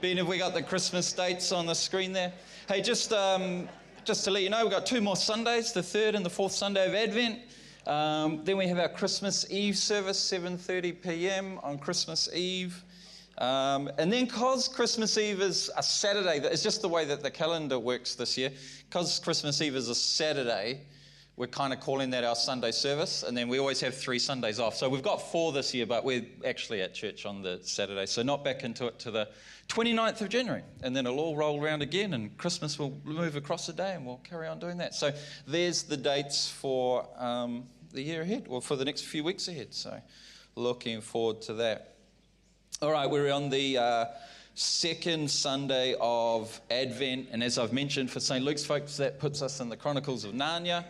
Ben, have we got the Christmas dates on the screen there? Hey, just um, just to let you know, we've got two more Sundays, the third and the fourth Sunday of Advent. Um, then we have our Christmas Eve service, 7:30 p.m. on Christmas Eve. Um, and then, because Christmas Eve is a Saturday, it's just the way that the calendar works this year. Because Christmas Eve is a Saturday, we're kind of calling that our Sunday service. And then we always have three Sundays off. So we've got four this year, but we're actually at church on the Saturday. So not back into it to the 29th of January. And then it'll all roll around again, and Christmas will move across a day, and we'll carry on doing that. So there's the dates for um, the year ahead, or for the next few weeks ahead. So looking forward to that. All right, we're on the uh, second Sunday of Advent, and as I've mentioned for St. Luke's folks, that puts us in the Chronicles of Narnia,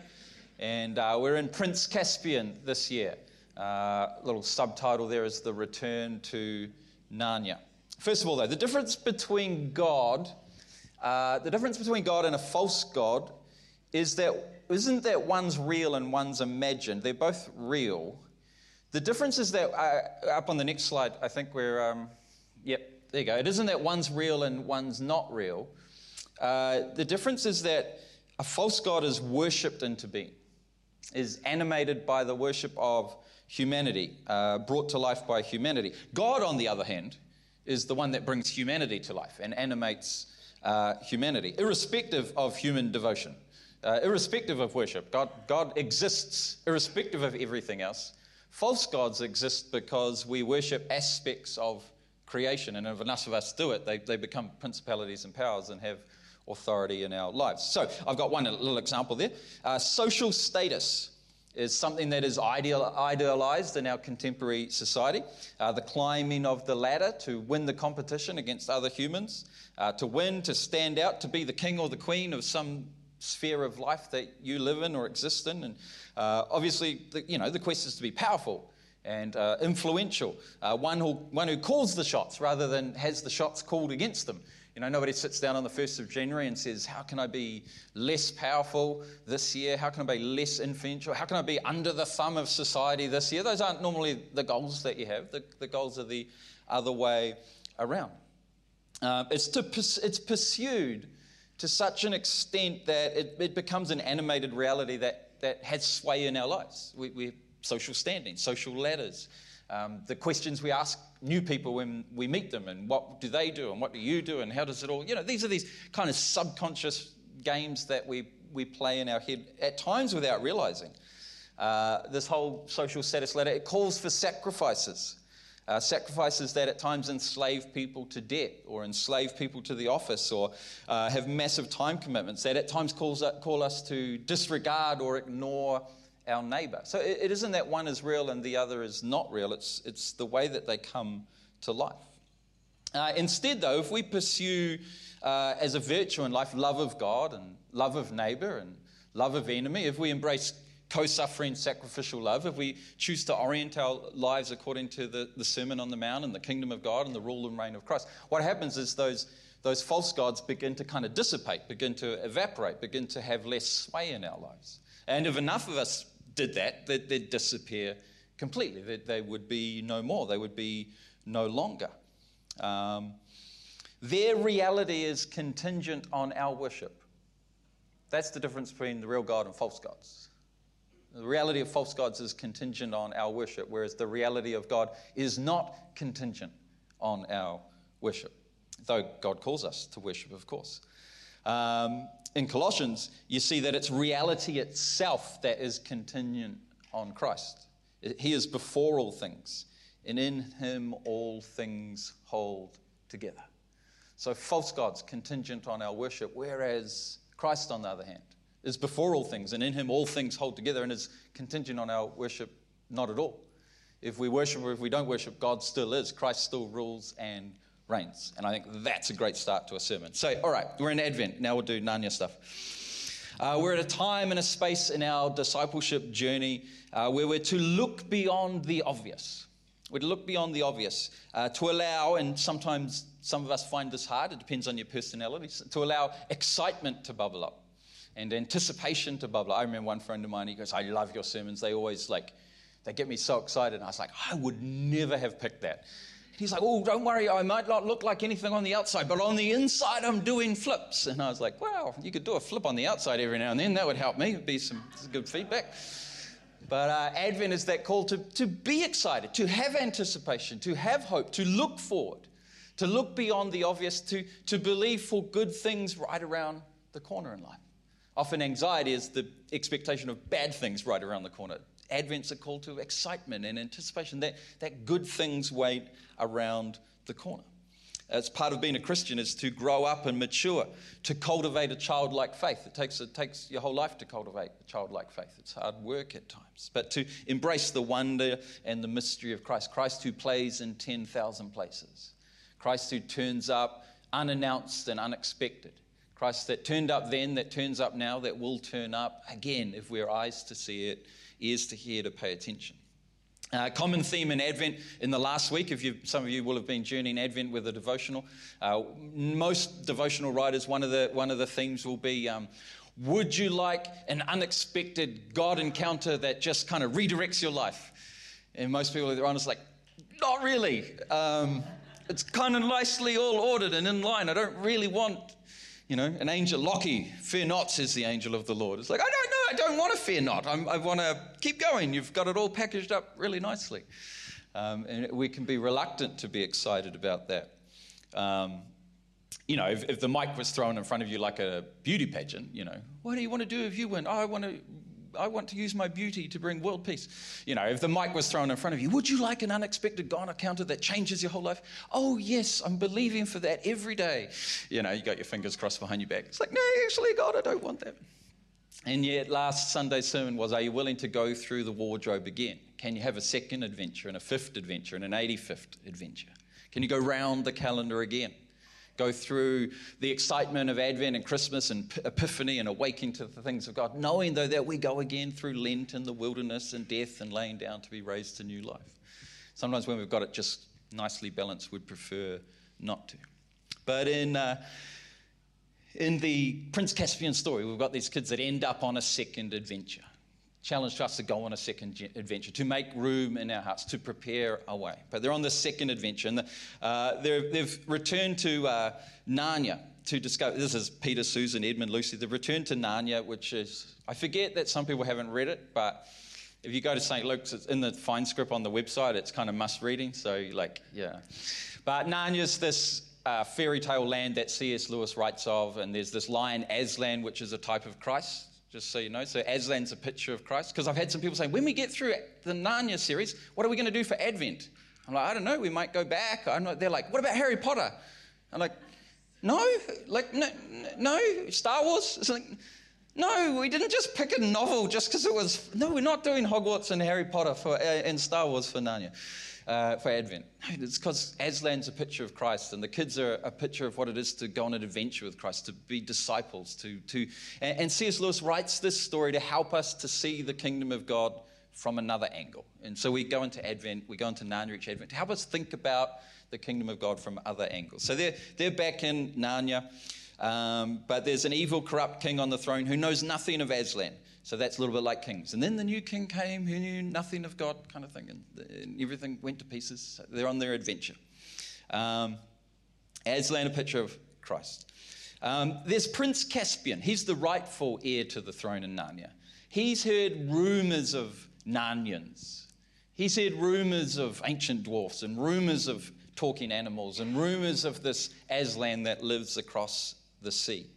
and uh, we're in Prince Caspian this year. Uh, little subtitle there is The Return to Narnia. First of all, though, the difference between God, uh, the difference between God and a false God is that isn't that one's real and one's imagined. They're both real the difference is that, uh, up on the next slide, I think we're, um, yep, there you go. It isn't that one's real and one's not real. Uh, the difference is that a false God is worshipped into being, is animated by the worship of humanity, uh, brought to life by humanity. God, on the other hand, is the one that brings humanity to life and animates uh, humanity, irrespective of human devotion, uh, irrespective of worship. God, God exists irrespective of everything else. False gods exist because we worship aspects of creation, and if enough of us do it, they, they become principalities and powers and have authority in our lives. So I've got one little example there. Uh, social status is something that is ideal, idealized in our contemporary society. Uh, the climbing of the ladder to win the competition against other humans, uh, to win, to stand out, to be the king or the queen of some sphere of life that you live in or exist in. And uh, obviously, the, you know, the quest is to be powerful and uh, influential, uh, one, who, one who calls the shots rather than has the shots called against them. You know, nobody sits down on the 1st of January and says, How can I be less powerful this year? How can I be less influential? How can I be under the thumb of society this year? Those aren't normally the goals that you have. The, the goals are the other way around. Uh, it's, to, it's pursued to such an extent that it, it becomes an animated reality that, that has sway in our lives. We, we social standing, social ladders, um, the questions we ask new people when we meet them, and what do they do, and what do you do, and how does it all, you know, these are these kind of subconscious games that we, we play in our head at times without realizing. Uh, this whole social status ladder, it calls for sacrifices. Uh, sacrifices that at times enslave people to debt or enslave people to the office or uh, have massive time commitments that at times calls, call us to disregard or ignore our neighbor. So it, it isn't that one is real and the other is not real, it's, it's the way that they come to life. Uh, instead, though, if we pursue uh, as a virtue in life love of God and love of neighbor and love of enemy, if we embrace co suffering, sacrificial love, if we choose to orient our lives according to the, the Sermon on the Mount and the kingdom of God and the rule and reign of Christ, what happens is those, those false gods begin to kind of dissipate, begin to evaporate, begin to have less sway in our lives. And if enough of us did that, they'd, they'd disappear completely. They, they, would be no more, they would be no longer. Um, their reality is contingent on our worship. That's the difference between the real God and false gods. The reality of false gods is contingent on our worship, whereas the reality of God is not contingent on our worship, though God calls us to worship, of course. Um, in Colossians, you see that it's reality itself that is contingent on Christ. He is before all things, and in him all things hold together. So, false gods contingent on our worship, whereas Christ, on the other hand, is before all things, and in him all things hold together, and is contingent on our worship not at all. If we worship or if we don't worship, God still is. Christ still rules and reigns. And I think that's a great start to a sermon. So, all right, we're in Advent. Now we'll do Narnia stuff. Uh, we're at a time and a space in our discipleship journey uh, where we're to look beyond the obvious. We're to look beyond the obvious, uh, to allow, and sometimes some of us find this hard, it depends on your personality, to allow excitement to bubble up and anticipation to bubble. Up. I remember one friend of mine, he goes, I love your sermons. They always like, they get me so excited. And I was like, I would never have picked that. He's like, oh, don't worry, I might not look like anything on the outside, but on the inside, I'm doing flips. And I was like, wow, you could do a flip on the outside every now and then. That would help me. It'd be some good feedback. But uh, Advent is that call to, to be excited, to have anticipation, to have hope, to look forward, to look beyond the obvious, to, to believe for good things right around the corner in life. Often, anxiety is the expectation of bad things right around the corner. Advent's a call to excitement and anticipation that, that good things wait around the corner. As part of being a Christian is to grow up and mature, to cultivate a childlike faith. It takes, it takes your whole life to cultivate a childlike faith. It's hard work at times. But to embrace the wonder and the mystery of Christ. Christ who plays in 10,000 places. Christ who turns up unannounced and unexpected. Christ that turned up then, that turns up now, that will turn up again if we're eyes to see it, ears to hear, to pay attention. Uh, common theme in Advent in the last week, if you, some of you will have been journeying Advent with a devotional. Uh, most devotional writers, one of the, one of the themes will be um, Would you like an unexpected God encounter that just kind of redirects your life? And most people are honest, like, Not really. Um, it's kind of nicely all ordered and in line. I don't really want you know, an angel, Lockie, fear not, says the angel of the Lord. It's like, I don't know, I don't want to fear not. I'm, i want to keep going. You've got it all packaged up really nicely. Um, and we can be reluctant to be excited about that. Um, you know, if, if, the mic was thrown in front of you like a beauty pageant, you know, what do you want to do if you win? Oh, I want to I want to use my beauty to bring world peace. You know, if the mic was thrown in front of you, would you like an unexpected God encounter that changes your whole life? Oh, yes, I'm believing for that every day. You know, you got your fingers crossed behind your back. It's like, no, actually, God, I don't want that. And yet, last Sunday's sermon was Are you willing to go through the wardrobe again? Can you have a second adventure and a fifth adventure and an 85th adventure? Can you go round the calendar again? Go through the excitement of Advent and Christmas and Epiphany and awaking to the things of God, knowing though that we go again through Lent and the wilderness and death and laying down to be raised to new life. Sometimes when we've got it just nicely balanced, we'd prefer not to. But in, uh, in the Prince Caspian story, we've got these kids that end up on a second adventure challenged us to go on a second adventure, to make room in our hearts, to prepare a way. But they're on the second adventure, and uh, they've returned to uh, Narnia to discover. This is Peter, Susan, Edmund, Lucy. They've returned to Narnia, which is, I forget that some people haven't read it, but if you go to St. Luke's, it's in the fine script on the website, it's kind of must reading. So, like, yeah. But Narnia's this uh, fairy tale land that C.S. Lewis writes of, and there's this lion Aslan, which is a type of Christ just so you know. So Aslan's a picture of Christ. Because I've had some people saying, when we get through the Narnia series, what are we going to do for Advent? I'm like, I don't know. We might go back. I'm they're like, what about Harry Potter? I'm like, no, like no, no. Star Wars. It's like, no, we didn't just pick a novel just because it was. No, we're not doing Hogwarts and Harry Potter for uh, and Star Wars for Narnia uh, for Advent. It's because Aslan's a picture of Christ, and the kids are a picture of what it is to go on an adventure with Christ, to be disciples. To, to, and, and C.S. Lewis writes this story to help us to see the kingdom of God from another angle. And so we go into Advent, we go into Narnia each Advent to help us think about the kingdom of God from other angles. So they're, they're back in Narnia, um, but there's an evil, corrupt king on the throne who knows nothing of Aslan. So that's a little bit like kings. And then the new king came who knew nothing of God, kind of thing, and, and everything went to pieces. They're on their adventure. Um, Aslan, a picture of Christ. Um, there's Prince Caspian. He's the rightful heir to the throne in Narnia. He's heard rumors of Narnians. He's heard rumors of ancient dwarfs and rumors of talking animals and rumors of this Aslan that lives across the sea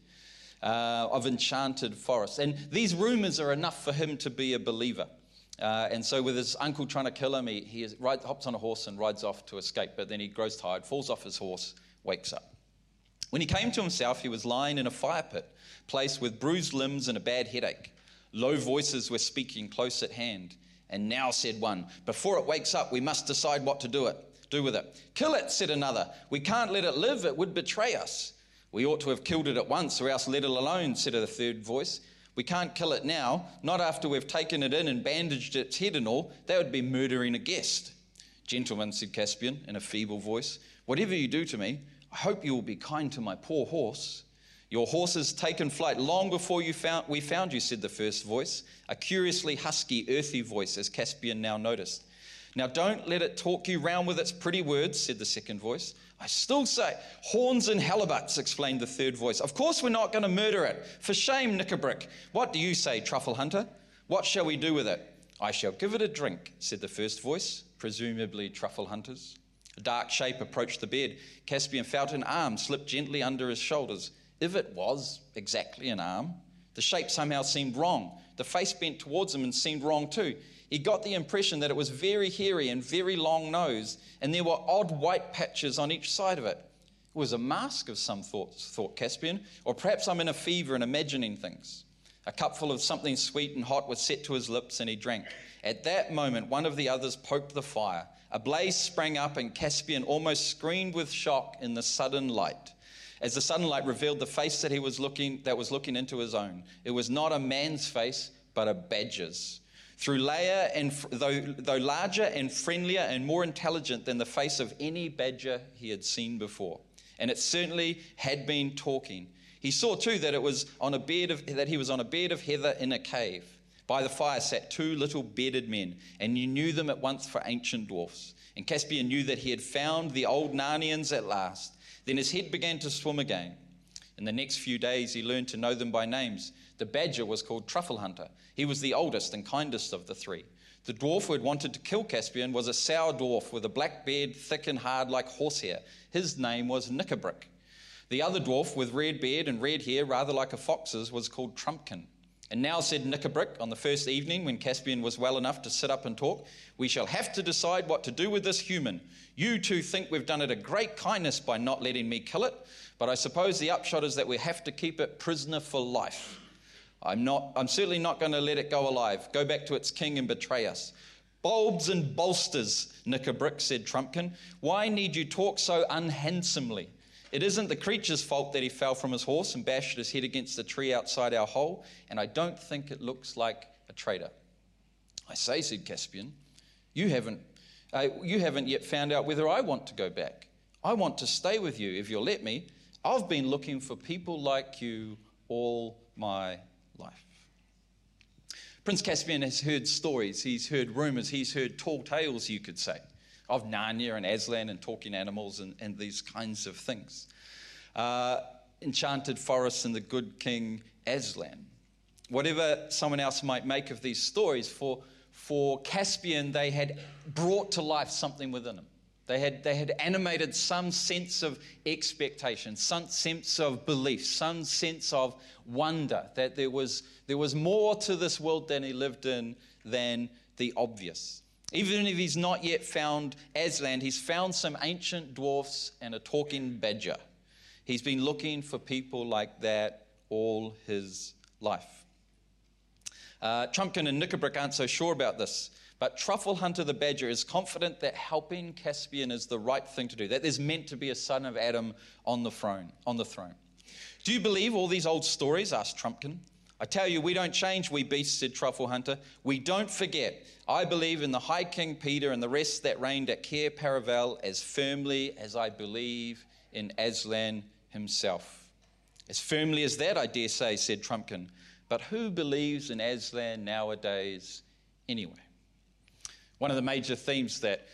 uh, of enchanted forests. And these rumors are enough for him to be a believer. Uh, and so, with his uncle trying to kill him, he, he ride, hops on a horse and rides off to escape. But then he grows tired, falls off his horse, wakes up. When he came to himself, he was lying in a fire pit, place with bruised limbs and a bad headache. Low voices were speaking close at hand. And now, said one, before it wakes up, we must decide what to do it. Do with it. Kill it, said another. We can't let it live, it would betray us. We ought to have killed it at once, or else let it alone, said a third voice. We can't kill it now, not after we've taken it in and bandaged its head and all. That would be murdering a guest. Gentlemen, said Caspian in a feeble voice, whatever you do to me, I hope you will be kind to my poor horse. Your horse has taken flight long before you found, we found you, said the first voice, a curiously husky, earthy voice, as Caspian now noticed. Now don't let it talk you round with its pretty words, said the second voice. I still say, horns and halibuts, explained the third voice. Of course we're not going to murder it. For shame, Nikabrik. What do you say, truffle hunter? What shall we do with it? I shall give it a drink, said the first voice, presumably truffle hunters. A dark shape approached the bed. Caspian felt an arm slip gently under his shoulders. If it was exactly an arm, the shape somehow seemed wrong. The face bent towards him and seemed wrong too. He got the impression that it was very hairy and very long nose, and there were odd white patches on each side of it. It was a mask of some sort, thought Caspian, or perhaps I'm in a fever and imagining things. A cupful of something sweet and hot was set to his lips, and he drank. At that moment, one of the others poked the fire. A blaze sprang up, and Caspian almost screamed with shock in the sudden light. As the sunlight revealed the face that he was looking, that was looking into his own, it was not a man's face, but a badger's. Through layer and though, though larger and friendlier and more intelligent than the face of any badger he had seen before, and it certainly had been talking. He saw too that it was on a bed of that he was on a bed of heather in a cave. By the fire sat two little bearded men, and you knew them at once for ancient dwarfs. And Caspian knew that he had found the old Narnians at last. Then his head began to swim again. In the next few days, he learned to know them by names. The badger was called Truffle Hunter. He was the oldest and kindest of the three. The dwarf who had wanted to kill Caspian was a sour dwarf with a black beard, thick and hard like horsehair. His name was Nikabrik. The other dwarf with red beard and red hair, rather like a fox's, was called Trumpkin. And now, said Nikabrik on the first evening when Caspian was well enough to sit up and talk, we shall have to decide what to do with this human. You two think we've done it a great kindness by not letting me kill it, but I suppose the upshot is that we have to keep it prisoner for life. I'm, not, I'm certainly not going to let it go alive, go back to its king and betray us. Bulbs and bolsters, Nikabrik, said Trumpkin. Why need you talk so unhandsomely? It isn't the creature's fault that he fell from his horse and bashed his head against the tree outside our hole, and I don't think it looks like a traitor. I say, said Caspian, you haven't, uh, you haven't yet found out whether I want to go back. I want to stay with you if you'll let me. I've been looking for people like you all my life. Prince Caspian has heard stories, he's heard rumors, he's heard tall tales, you could say of Narnia and Aslan and talking animals and, and these kinds of things. Uh, enchanted forests and the good king Aslan. Whatever someone else might make of these stories, for, for Caspian, they had brought to life something within him. They had, they had animated some sense of expectation, some sense of belief, some sense of wonder that there was, there was more to this world than he lived in than the obvious. Even if he's not yet found Aslan, he's found some ancient dwarfs and a talking badger. He's been looking for people like that all his life. Uh, Trumpkin and Nikabrik aren't so sure about this, but Truffle Hunter the Badger is confident that helping Caspian is the right thing to do, that there's meant to be a son of Adam on the throne. On the throne. Do you believe all these old stories? asked Trumpkin. I tell you, we don't change, we beasts, said Truffle Hunter. We don't forget. I believe in the High King Peter and the rest that reigned at Cair Paravel as firmly as I believe in Aslan himself. As firmly as that, I dare say, said Trumpkin. But who believes in Aslan nowadays anyway? One of the major themes that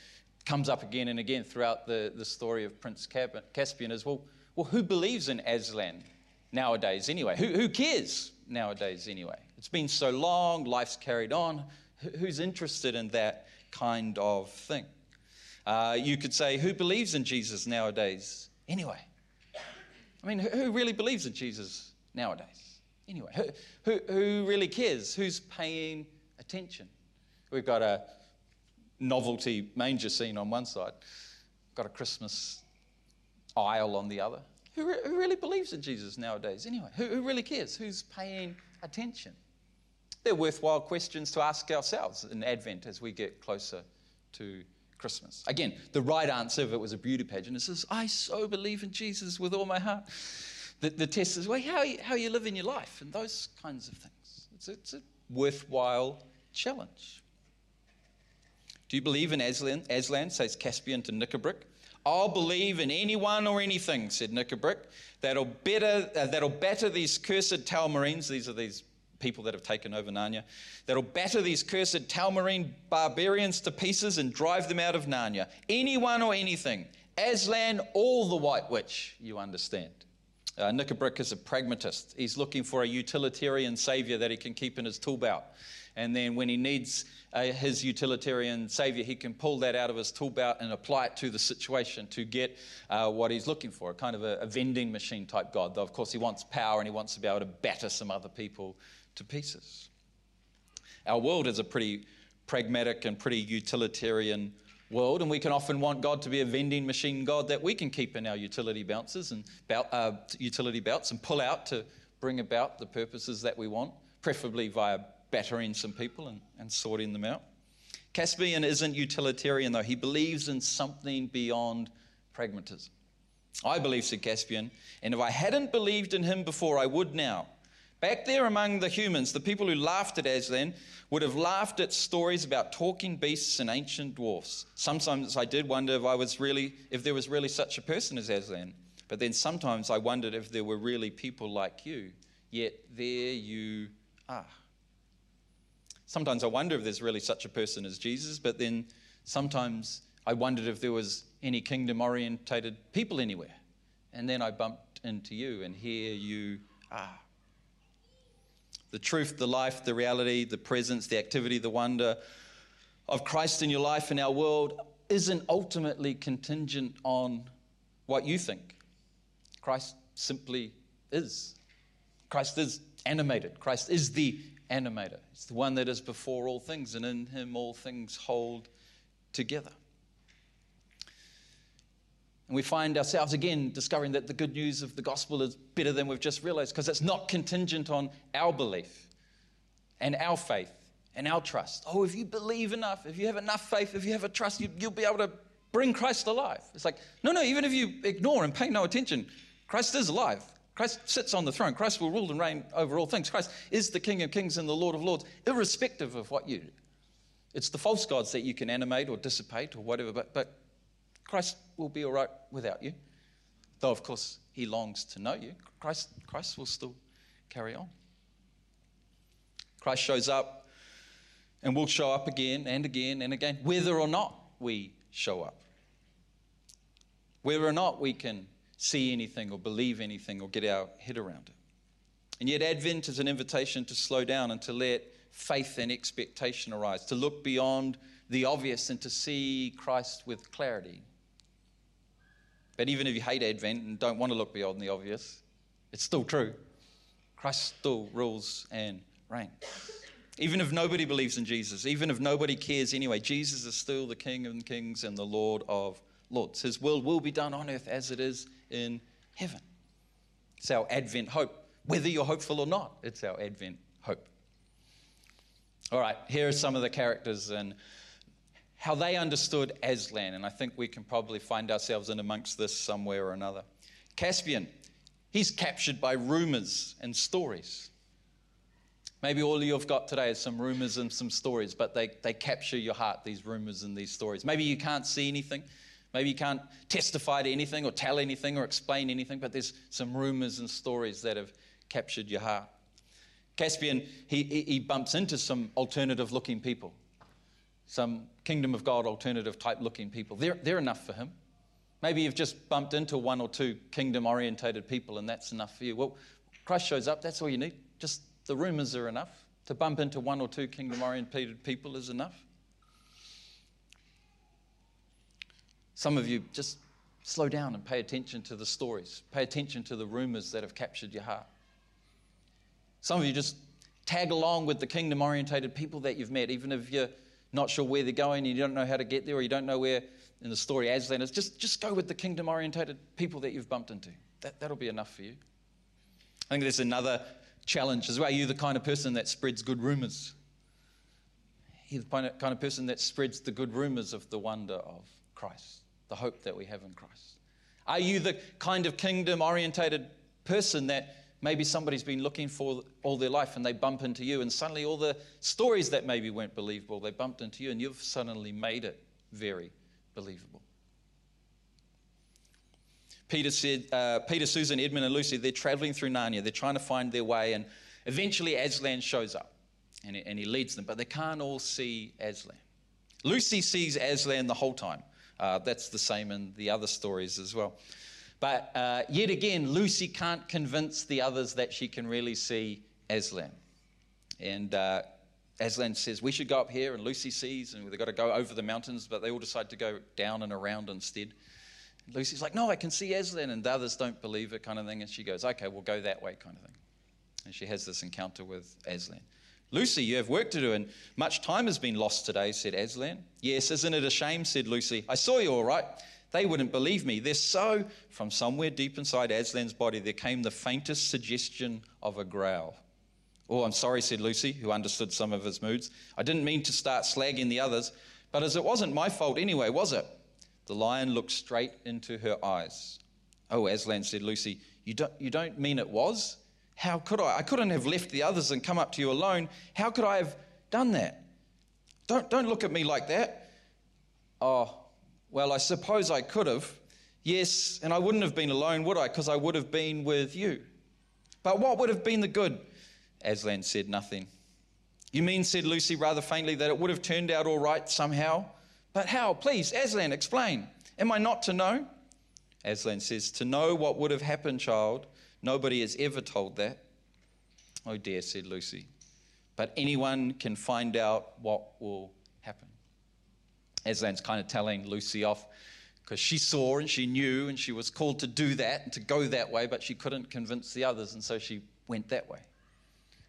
comes up again and again throughout the, the story of Prince Caspian is well, well, who believes in Aslan nowadays anyway? Who, who cares? nowadays, anyway. It's been so long, life's carried on. Who's interested in that kind of thing? Uh, you could say, who believes in Jesus nowadays, anyway? I mean, who really believes in Jesus nowadays? Anyway, who, who, who really cares? Who's paying attention? We've got a novelty manger scene on one side, got a Christmas aisle on the other. Who, re- who really believes in Jesus nowadays, anyway? Who, who really cares? Who's paying attention? They're worthwhile questions to ask ourselves in Advent as we get closer to Christmas. Again, the right answer, if it was a beauty pageant, is says, I so believe in Jesus with all my heart. The, the test is, well, how are, you, how are you living your life? And those kinds of things. It's, it's a worthwhile challenge. Do you believe in Aslan? Aslan, says Caspian to Nikabrik. I'll believe in anyone or anything, said Nikabrik, that'll, better, uh, that'll batter these cursed Telmarines, these are these people that have taken over Narnia, that'll batter these cursed Telmarine barbarians to pieces and drive them out of Narnia. Anyone or anything. Aslan, all the White Witch, you understand. Uh, is a pragmatist. He's looking for a utilitarian savior that he can keep in his tool belt. And then when he needs uh, his utilitarian savior, he can pull that out of his tool belt and apply it to the situation to get uh, what he's looking for, kind of a, a vending machine type God. Though, of course, he wants power and he wants to be able to batter some other people to pieces. Our world is a pretty pragmatic and pretty utilitarian world, and we can often want God to be a vending machine God that we can keep in our utility bounces and belt, uh, utility belts and pull out to bring about the purposes that we want, preferably via battering some people and, and sorting them out. Caspian isn't utilitarian, though. He believes in something beyond pragmatism. I believe, said Caspian, and if I hadn't believed in him before, I would now. Back there among the humans, the people who laughed at Aslan would have laughed at stories about talking beasts and ancient dwarfs. Sometimes I did wonder if I was really if there was really such a person as Aslan. But then sometimes I wondered if there were really people like you. Yet there you are. Sometimes I wonder if there's really such a person as Jesus, but then sometimes I wondered if there was any kingdom orientated people anywhere. And then I bumped into you, and here you are. The truth, the life, the reality, the presence, the activity, the wonder of Christ in your life and our world isn't ultimately contingent on what you think. Christ simply is. Christ is animated. Christ is the animator. It's the one that is before all things, and in him all things hold together. And we find ourselves again discovering that the good news of the gospel is better than we've just realized because it's not contingent on our belief and our faith and our trust. Oh, if you believe enough, if you have enough faith, if you have a trust, you, will be able to bring Christ alive. It's like, no, no, even if you ignore and pay no attention, Christ is alive. Christ sits on the throne. Christ will rule and reign over all things. Christ is the King of kings and the Lord of lords, irrespective of what you do. It's the false gods that you can animate or dissipate or whatever, but, but Christ will be all right without you. Though, of course, he longs to know you. Christ, Christ will still carry on. Christ shows up and will show up again and again and again, whether or not we show up. Whether or not we can see anything or believe anything or get our head around it. And yet, Advent is an invitation to slow down and to let faith and expectation arise, to look beyond the obvious and to see Christ with clarity. But even if you hate Advent and don't want to look beyond the obvious, it's still true. Christ still rules and reigns. Even if nobody believes in Jesus, even if nobody cares anyway, Jesus is still the King of kings and the Lord of lords. His will will be done on earth as it is in heaven. It's our Advent hope. Whether you're hopeful or not, it's our Advent hope. All right, here are some of the characters and how they understood Aslan, and I think we can probably find ourselves in amongst this somewhere or another. Caspian, he's captured by rumors and stories. Maybe all you've got today is some rumors and some stories, but they, they capture your heart, these rumors and these stories. Maybe you can't see anything. Maybe you can't testify to anything or tell anything or explain anything, but there's some rumors and stories that have captured your heart. Caspian, he, he bumps into some alternative looking people, some kingdom of God alternative type looking people. They're, they're enough for him. Maybe you've just bumped into one or two kingdom orientated people and that's enough for you. Well, Christ shows up, that's all you need. Just the rumors are enough. To bump into one or two kingdom orientated people is enough. Some of you just slow down and pay attention to the stories, pay attention to the rumors that have captured your heart. Some of you just tag along with the kingdom orientated people that you've met, even if you're not sure where they're going, and you don't know how to get there, or you don't know where in the story Aslan is. Just, just go with the kingdom orientated people that you've bumped into. That, that'll be enough for you. I think there's another challenge as well. Are you the kind of person that spreads good rumors? Are you the kind of person that spreads the good rumors of the wonder of Christ? The hope that we have in Christ? Are you the kind of kingdom orientated person that maybe somebody's been looking for all their life and they bump into you, and suddenly all the stories that maybe weren't believable, they bumped into you, and you've suddenly made it very believable? Peter said, uh, Peter, Susan, Edmund, and Lucy, they're traveling through Narnia. They're trying to find their way. And eventually Aslan shows up and he, and he leads them, but they can't all see Aslan. Lucy sees Aslan the whole time. Uh, that's the same in the other stories as well. But uh, yet again, Lucy can't convince the others that she can really see Aslan. And uh, Aslan says, We should go up here, and Lucy sees, and they've got to go over the mountains, but they all decide to go down and around instead. Lucy's like, No, I can see Aslan, and the others don't believe it, kind of thing. And she goes, Okay, we'll go that way, kind of thing. And she has this encounter with Aslan. Lucy, you have work to do, and much time has been lost today, said Aslan. Yes, isn't it a shame, said Lucy. I saw you all right. They wouldn't believe me. They're so. From somewhere deep inside Aslan's body, there came the faintest suggestion of a growl. Oh, I'm sorry, said Lucy, who understood some of his moods. I didn't mean to start slagging the others, but as it wasn't my fault anyway, was it? The lion looked straight into her eyes. Oh, Aslan, said Lucy, you don't, you don't mean it was? How could I? I couldn't have left the others and come up to you alone. How could I have done that? Don't, don't look at me like that. Oh, well, I suppose I could have. Yes, and I wouldn't have been alone, would I? Because I would have been with you. But what would have been the good? Aslan said nothing. You mean, said Lucy rather faintly, that it would have turned out all right somehow? But how? Please, Aslan, explain. Am I not to know? Aslan says, To know what would have happened, child. Nobody has ever told that. Oh dear, said Lucy. But anyone can find out what will happen. Aslan's kind of telling Lucy off because she saw and she knew and she was called to do that and to go that way, but she couldn't convince the others, and so she went that way.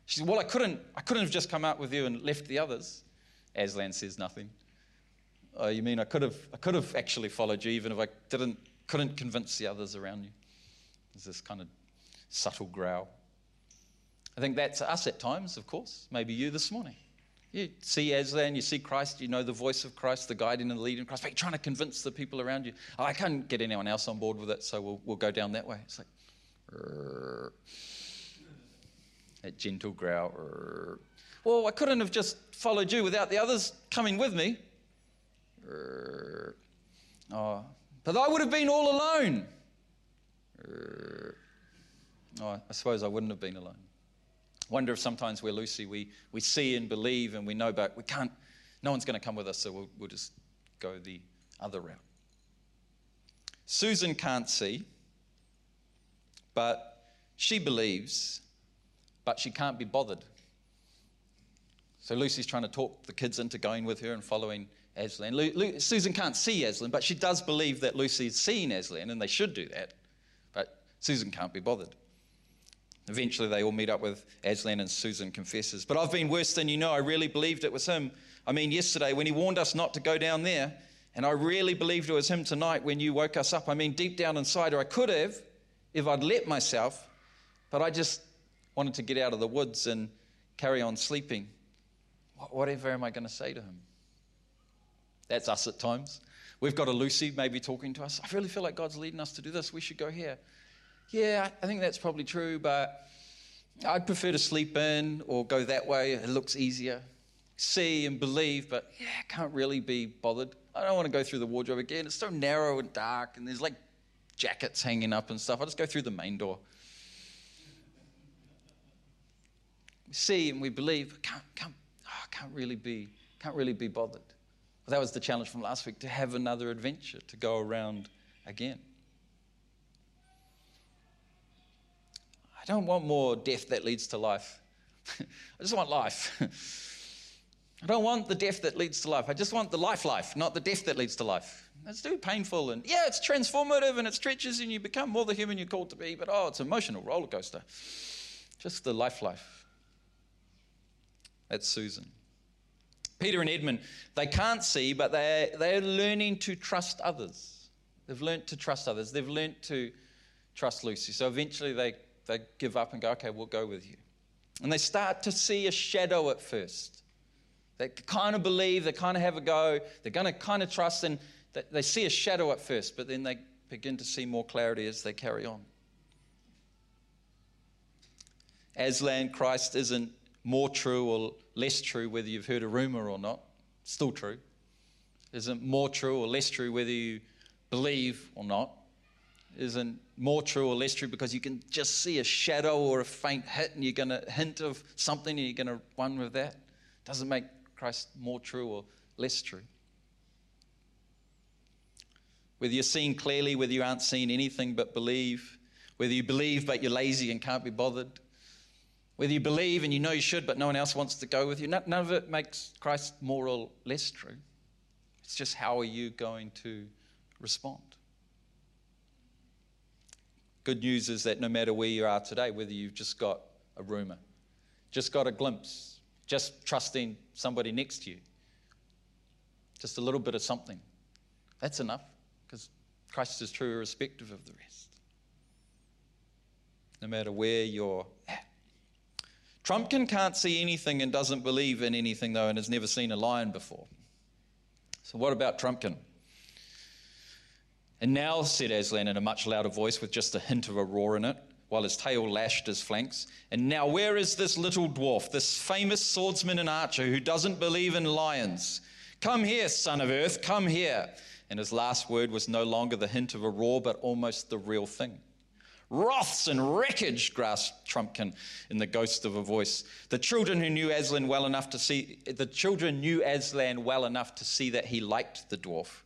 She said, Well, I couldn't, I couldn't have just come out with you and left the others. Aslan says nothing. Oh, you mean I could have, I could have actually followed you even if I didn't, couldn't convince the others around you? There's this kind of subtle growl. I think that's us at times, of course. Maybe you this morning. You see Aslan, you see Christ, you know the voice of Christ, the guiding and the leading Christ, but you're trying to convince the people around you. Oh, I can't get anyone else on board with it, so we'll, we'll go down that way. It's like, that gentle growl. Well, I couldn't have just followed you without the others coming with me. Oh, but I would have been all alone. Oh, I suppose I wouldn't have been alone. Wonder if sometimes we're Lucy, we, we see and believe and we know, but we can't, no one's going to come with us, so we'll, we'll just go the other route. Susan can't see, but she believes, but she can't be bothered. So Lucy's trying to talk the kids into going with her and following Aslan. Lu- Lu- Susan can't see Aslan, but she does believe that Lucy's seen Aslan, and they should do that. But Susan can't be bothered. Eventually, they all meet up with Aslan, and Susan confesses. But I've been worse than you know. I really believed it was him. I mean, yesterday when he warned us not to go down there, and I really believed it was him tonight when you woke us up. I mean, deep down inside, or I could have if I'd let myself, but I just wanted to get out of the woods and carry on sleeping. Whatever am I going to say to him? That's us at times. We've got a Lucy maybe talking to us. I really feel like God's leading us to do this. We should go here yeah, I think that's probably true, but I'd prefer to sleep in or go that way. It looks easier. See and believe, but yeah, I can't really be bothered. I don't want to go through the wardrobe again. It's so narrow and dark, and there's like jackets hanging up and stuff. I'll just go through the main door. We see and we believe, but can't, can't, oh, can't really be, can't really be bothered. Well, that was the challenge from last week to have another adventure, to go around again. I don't want more death that leads to life. I just want life. I don't want the death that leads to life. I just want the life life, not the death that leads to life. It's too painful and yeah, it's transformative and it stretches and you become more the human you're called to be, but oh, it's an emotional roller coaster. Just the life life. That's Susan. Peter and Edmund, they can't see, but they're, they're learning to trust others. They've learned to trust others. They've learned to trust Lucy. So eventually they they give up and go, okay, we'll go with you. And they start to see a shadow at first. They kind of believe, they kind of have a go, they're going to kind of trust, and they see a shadow at first, but then they begin to see more clarity as they carry on. Aslan Christ isn't more true or less true whether you've heard a rumor or not. Still true. Isn't more true or less true whether you believe or not. Isn't more true or less true because you can just see a shadow or a faint hit and you're going to hint of something and you're going to run with that. Doesn't make Christ more true or less true. Whether you're seeing clearly, whether you aren't seeing anything but believe, whether you believe but you're lazy and can't be bothered, whether you believe and you know you should but no one else wants to go with you, none of it makes Christ more or less true. It's just how are you going to respond? Good news is that no matter where you are today, whether you've just got a rumor, just got a glimpse, just trusting somebody next to you, just a little bit of something, that's enough because Christ is true irrespective of the rest. No matter where you're at. Trumpkin can't see anything and doesn't believe in anything, though, and has never seen a lion before. So, what about Trumpkin? And now, said Aslan in a much louder voice with just a hint of a roar in it, while his tail lashed his flanks. And now, where is this little dwarf, this famous swordsman and archer who doesn't believe in lions? Come here, son of earth, come here. And his last word was no longer the hint of a roar, but almost the real thing. Wraths and wreckage, grasped Trumpkin in the ghost of a voice. The children who knew Aslan well enough to see the children knew Aslan well enough to see that he liked the dwarf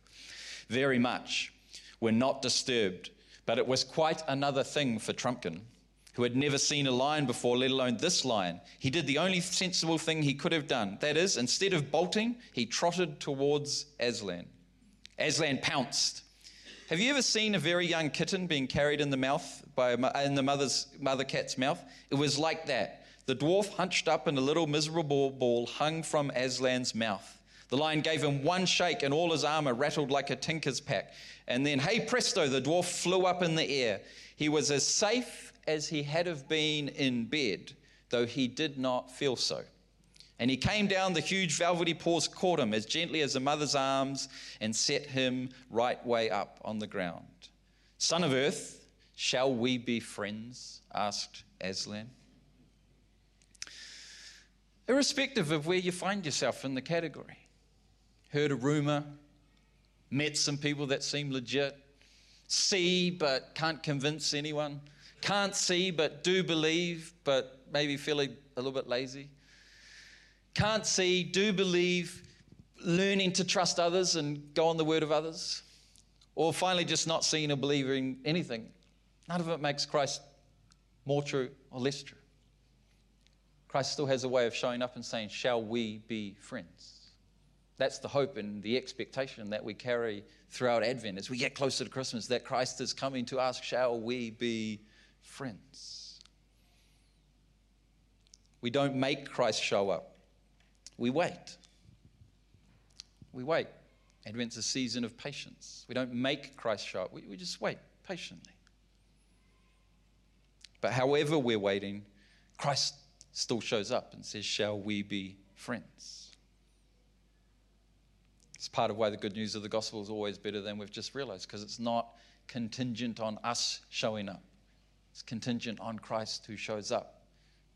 very much were not disturbed. But it was quite another thing for Trumpkin, who had never seen a lion before, let alone this lion. He did the only sensible thing he could have done. That is, instead of bolting, he trotted towards Aslan. Aslan pounced. Have you ever seen a very young kitten being carried in the mouth by a, in the mother's mother cat's mouth? It was like that. The dwarf, hunched up in a little miserable ball, hung from Aslan's mouth. The lion gave him one shake, and all his armor rattled like a tinker's pack. And then, hey presto, the dwarf flew up in the air. He was as safe as he had have been in bed, though he did not feel so. And he came down, the huge velvety paws caught him as gently as a mother's arms and set him right way up on the ground. Son of earth, shall we be friends? asked Aslan. Irrespective of where you find yourself in the category, heard a rumor, met some people that seem legit, see but can't convince anyone, can't see but do believe but maybe feel a little bit lazy, can't see, do believe, learning to trust others and go on the word of others, or finally just not seeing or believing anything. None of it makes Christ more true or less true. Christ still has a way of showing up and saying, Shall we be friends? That's the hope and the expectation that we carry throughout Advent as we get closer to Christmas that Christ is coming to ask, Shall we be friends? We don't make Christ show up, we wait. We wait. Advent's a season of patience. We don't make Christ show up, we, we just wait patiently. But however we're waiting, Christ still shows up and says, Shall we be friends? It's part of why the good news of the gospel is always better than we've just realized, because it's not contingent on us showing up. It's contingent on Christ who shows up.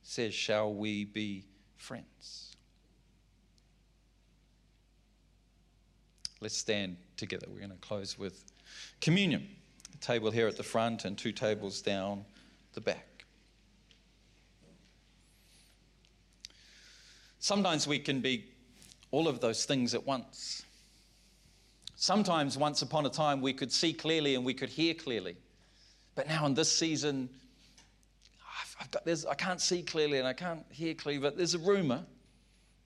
says, Shall we be friends? Let's stand together. We're going to close with communion. The table here at the front and two tables down the back. Sometimes we can be all of those things at once. Sometimes, once upon a time, we could see clearly and we could hear clearly. But now, in this season, I've got, I can't see clearly and I can't hear clearly, but there's a rumor.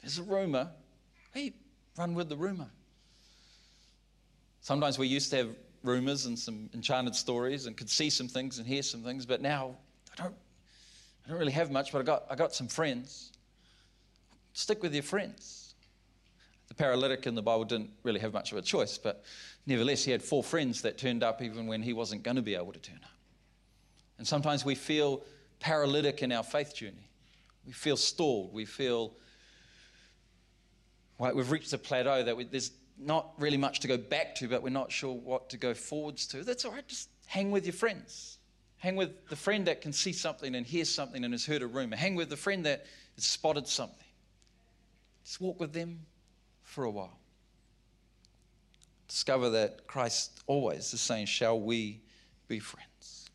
There's a rumor. Hey, run with the rumor. Sometimes we used to have rumors and some enchanted stories and could see some things and hear some things, but now I don't, I don't really have much, but I got, I got some friends. Stick with your friends. The paralytic in the Bible didn't really have much of a choice, but nevertheless, he had four friends that turned up even when he wasn't going to be able to turn up. And sometimes we feel paralytic in our faith journey. We feel stalled. We feel like we've reached a plateau that we, there's not really much to go back to, but we're not sure what to go forwards to. That's all right. Just hang with your friends. Hang with the friend that can see something and hear something and has heard a rumor. Hang with the friend that has spotted something. Just walk with them, for a while. Discover that Christ always is saying, Shall we be friends.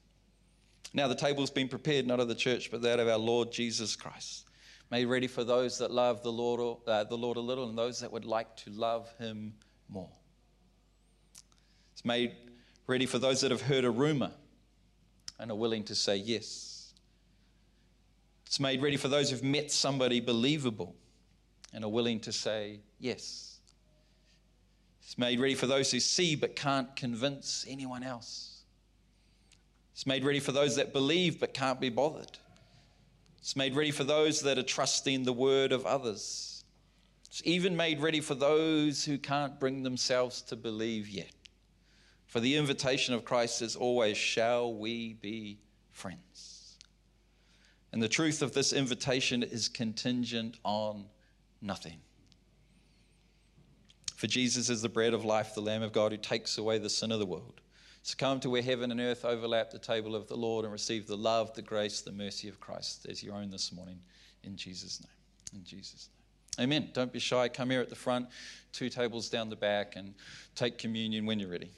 Now, the table's been prepared, not of the church, but that of our Lord Jesus Christ. Made ready for those that love the Lord, uh, the Lord a little and those that would like to love him more. It's made ready for those that have heard a rumor and are willing to say yes. It's made ready for those who've met somebody believable and are willing to say yes. It's made ready for those who see but can't convince anyone else. It's made ready for those that believe but can't be bothered. It's made ready for those that are trusting the word of others. It's even made ready for those who can't bring themselves to believe yet. For the invitation of Christ is always, Shall we be friends? And the truth of this invitation is contingent on nothing. For Jesus is the bread of life, the Lamb of God who takes away the sin of the world. So come to where heaven and earth overlap the table of the Lord and receive the love, the grace, the mercy of Christ as your own this morning. In Jesus' name. In Jesus' name. Amen. Don't be shy. Come here at the front, two tables down the back, and take communion when you're ready.